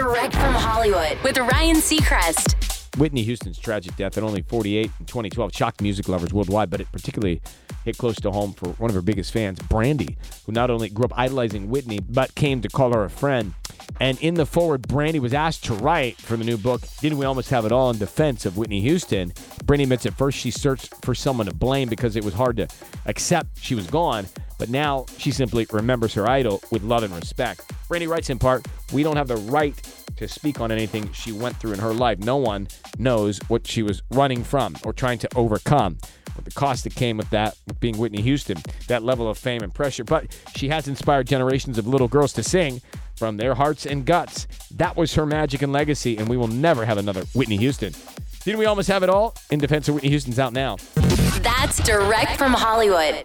Direct from Hollywood with Ryan Seacrest. Whitney Houston's tragic death at only 48 in 2012 shocked music lovers worldwide, but it particularly hit close to home for one of her biggest fans, Brandy, who not only grew up idolizing Whitney, but came to call her a friend. And in the foreword, Brandy was asked to write for the new book, Didn't We Almost Have It All in Defense of Whitney Houston. Brandy admits at first she searched for someone to blame because it was hard to accept she was gone, but now she simply remembers her idol with love and respect. Brandy writes in part, We don't have the right to speak on anything she went through in her life. No one knows what she was running from or trying to overcome. What the cost that came with that, with being Whitney Houston, that level of fame and pressure. But she has inspired generations of little girls to sing from their hearts and guts. That was her magic and legacy, and we will never have another Whitney Houston. Didn't we almost have it all? In Defense of Whitney Houston's out now. That's direct from Hollywood.